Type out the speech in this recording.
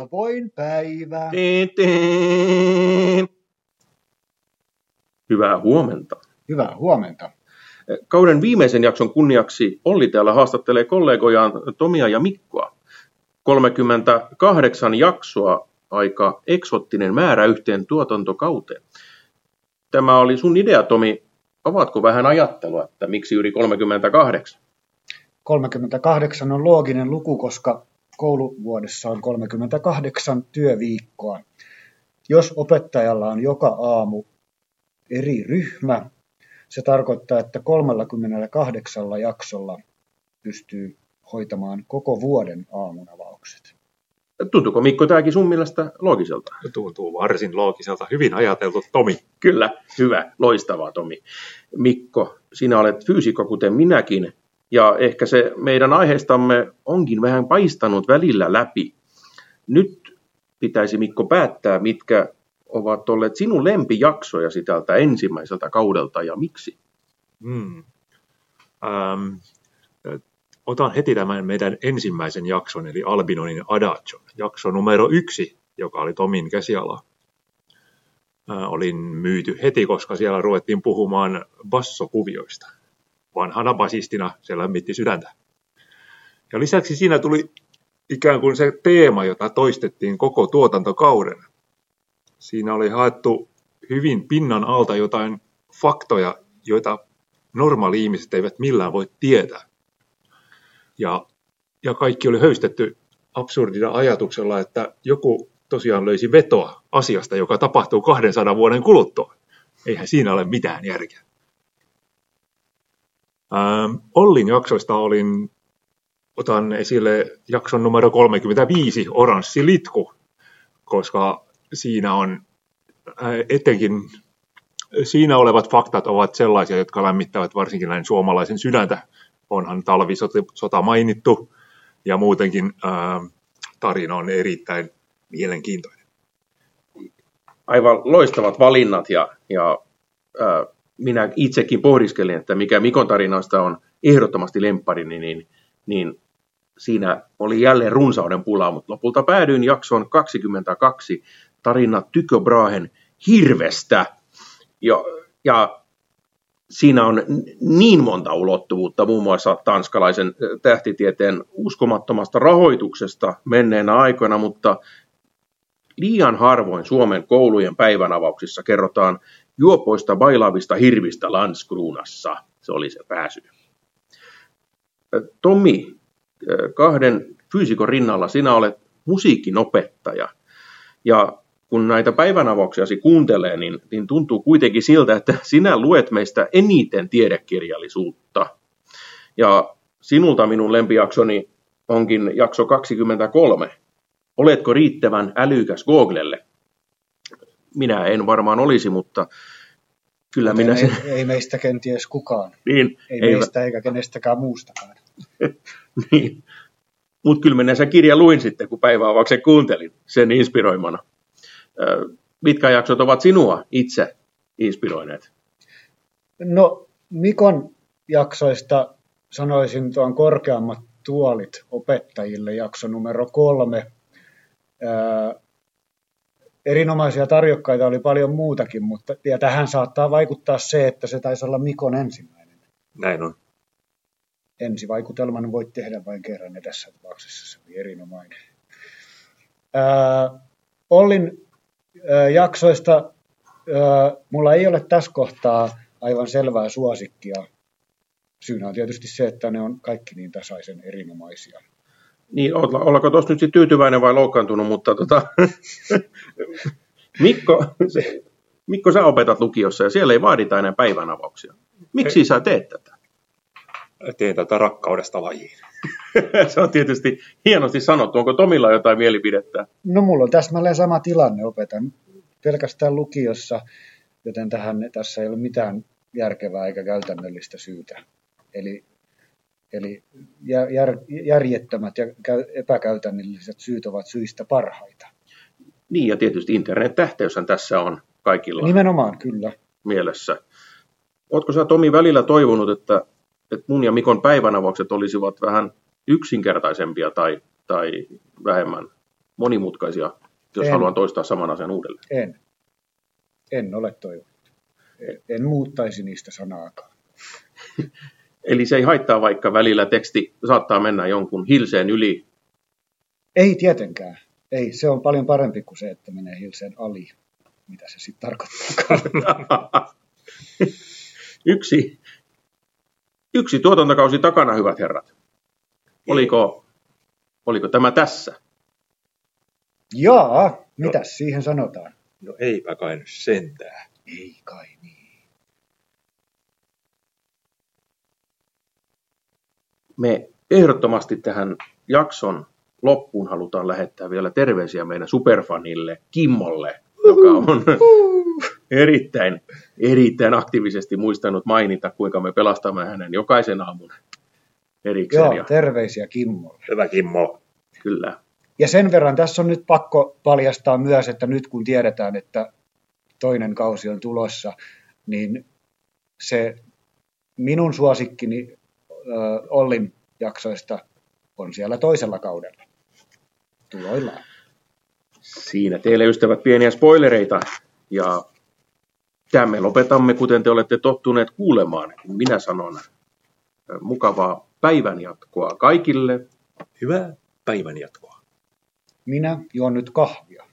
Avoin päivä. Hyvää huomenta. Hyvää huomenta. Kauden viimeisen jakson kunniaksi Olli täällä haastattelee kollegojaan Tomia ja Mikkoa. 38 jaksoa, aika eksottinen määrä yhteen tuotantokauteen. Tämä oli sun idea, Tomi. Avaatko vähän ajattelua, että miksi yli 38? 38 on looginen luku, koska kouluvuodessa on 38 työviikkoa. Jos opettajalla on joka aamu eri ryhmä, se tarkoittaa, että 38 jaksolla pystyy hoitamaan koko vuoden aamunavaukset. Tuntuuko Mikko tämäkin sun mielestä loogiselta? Tuntuu varsin loogiselta. Hyvin ajateltu, Tomi. Kyllä, hyvä, loistavaa Tomi. Mikko, sinä olet fyysikko kuten minäkin, ja ehkä se meidän aiheistamme onkin vähän paistanut välillä läpi. Nyt pitäisi Mikko päättää, mitkä ovat olleet sinun lempijaksojasi tältä ensimmäiseltä kaudelta ja miksi? Hmm. Ähm, otan heti tämän meidän ensimmäisen jakson, eli Albinonin Adagio, jakso numero yksi, joka oli Tomin käsiala. Äh, olin myyty heti, koska siellä ruvettiin puhumaan bassokuvioista. Vanhana basistina se lämmitti sydäntä. Ja lisäksi siinä tuli ikään kuin se teema, jota toistettiin koko tuotantokauden. Siinä oli haettu hyvin pinnan alta jotain faktoja, joita normaali ihmiset eivät millään voi tietää. Ja, ja kaikki oli höystetty absurdina ajatuksella, että joku tosiaan löysi vetoa asiasta, joka tapahtuu 200 vuoden kuluttua. Eihän siinä ole mitään järkeä. Ähm, Ollin jaksoista olin, otan esille jakson numero 35, Oranssi litku, koska siinä on äh, etenkin siinä olevat faktat ovat sellaisia, jotka lämmittävät varsinkin näin suomalaisen sydäntä. Onhan talvisota mainittu ja muutenkin ää, äh, tarina on erittäin mielenkiintoinen. Aivan loistavat valinnat ja, ja ää, minä itsekin pohdiskelin, että mikä Mikon tarinasta on ehdottomasti lemppari, niin, niin, niin siinä oli jälleen runsauden pulaa, mutta lopulta päädyin jaksoon 22 tarina Tycho Brahen hirvestä. Ja, ja siinä on niin monta ulottuvuutta, muun muassa tanskalaisen tähtitieteen uskomattomasta rahoituksesta menneenä aikoina, mutta liian harvoin Suomen koulujen päivänavauksissa kerrotaan juopoista bailaavista hirvistä Landskruunassa. Se oli se pääsy. Tomi, kahden fyysikon rinnalla sinä olet musiikin opettaja. Ja kun näitä päivänavauksiasi kuuntelee, niin, niin tuntuu kuitenkin siltä, että sinä luet meistä eniten tiedekirjallisuutta. Ja sinulta minun lempijaksoni onkin jakso 23. Oletko riittävän älykäs Googlelle? Minä en varmaan olisi, mutta kyllä minä sen... Ei, ei meistä kenties kukaan. Niin, ei, ei meistä eikä kenestäkään muustakaan. niin. Mutta kyllä minä sen kirja luin sitten, kun päiväavauksen kuuntelin sen inspiroimana. Mitkä jaksot ovat sinua itse inspiroineet? No Mikon jaksoista sanoisin tuon korkeammat tuolit opettajille jakso numero kolme erinomaisia tarjokkaita oli paljon muutakin, mutta ja tähän saattaa vaikuttaa se, että se taisi olla Mikon ensimmäinen. Näin on. Ensivaikutelman voit tehdä vain kerran ja tässä tapauksessa se oli erinomainen. Ää, Ollin ää, jaksoista ää, mulla ei ole tässä kohtaa aivan selvää suosikkia. Syynä on tietysti se, että ne on kaikki niin tasaisen erinomaisia. Niin, ollaanko tuossa nyt tyytyväinen vai loukkaantunut, mutta tota, Mikko, se, Mikko, sä opetat lukiossa ja siellä ei vaadita enää päivänavauksia. Miksi ei. sä teet tätä? Teen tätä rakkaudesta lajiin. se on tietysti hienosti sanottu. Onko Tomilla jotain mielipidettä? No mulla on täsmälleen sama tilanne. Opetan pelkästään lukiossa, joten tähän tässä ei ole mitään järkevää eikä käytännöllistä syytä. Eli Eli jär, järjettömät ja epäkäytännölliset syyt ovat syistä parhaita. Niin, ja tietysti internet-tähteyshän tässä on kaikilla Nimenomaan, kyllä. mielessä. Oletko sä Tomi välillä toivonut, että, että mun ja Mikon päivänavaukset olisivat vähän yksinkertaisempia tai, tai vähemmän monimutkaisia, jos En. haluan toistaa saman asian uudelleen? En. En ole toivonut. En- En muuttaisi niistä sanaakaan. Eli se ei haittaa, vaikka välillä teksti saattaa mennä jonkun hilseen yli. Ei tietenkään. Ei, se on paljon parempi kuin se, että menee hilseen ali. Mitä se sitten tarkoittaa? yksi, yksi tuotantokausi takana, hyvät herrat. Oliko, oliko tämä tässä? Jaa, mitäs siihen sanotaan? No eipä kai nyt sentään. Ei kai niin. Me ehdottomasti tähän jakson loppuun halutaan lähettää vielä terveisiä meidän superfanille Kimmolle, joka on erittäin, erittäin aktiivisesti muistanut mainita, kuinka me pelastamme hänen jokaisen aamun erikseen. Joo, Ja, terveisiä Kimmolle. Hyvä Kimmo. kyllä. Ja sen verran tässä on nyt pakko paljastaa myös, että nyt kun tiedetään, että toinen kausi on tulossa, niin se minun suosikkini Ollin jaksoista on siellä toisella kaudella tuloillaan. Siinä teille ystävät pieniä spoilereita. Ja tämän me lopetamme, kuten te olette tottuneet kuulemaan. Minä sanon mukavaa päivänjatkoa kaikille. Hyvää päivän jatkoa. Minä juon nyt kahvia.